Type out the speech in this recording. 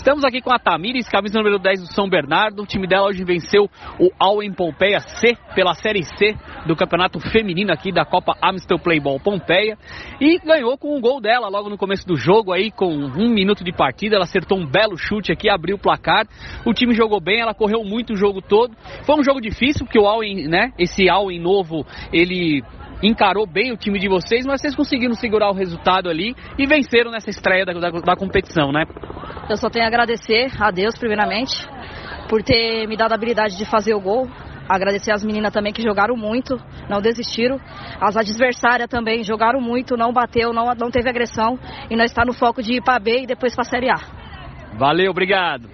Estamos aqui com a Tamires, camisa número 10 do São Bernardo. O time dela hoje venceu o Alwen Pompeia C pela Série C do Campeonato Feminino aqui da Copa Amstel Playball Pompeia. E ganhou com um gol dela logo no começo do jogo aí, com um minuto de partida. Ela acertou um belo chute aqui, abriu o placar. O time jogou bem, ela correu muito o jogo todo. Foi um jogo difícil, porque o Alwen, né, esse Alwen novo, ele encarou bem o time de vocês, mas vocês conseguiram segurar o resultado ali e venceram nessa estreia da, da, da competição, né? Eu só tenho a agradecer a Deus, primeiramente, por ter me dado a habilidade de fazer o gol. Agradecer as meninas também que jogaram muito, não desistiram. As adversárias também jogaram muito, não bateu, não, não teve agressão. E nós está no foco de ir para B e depois para a Série A. Valeu, obrigado.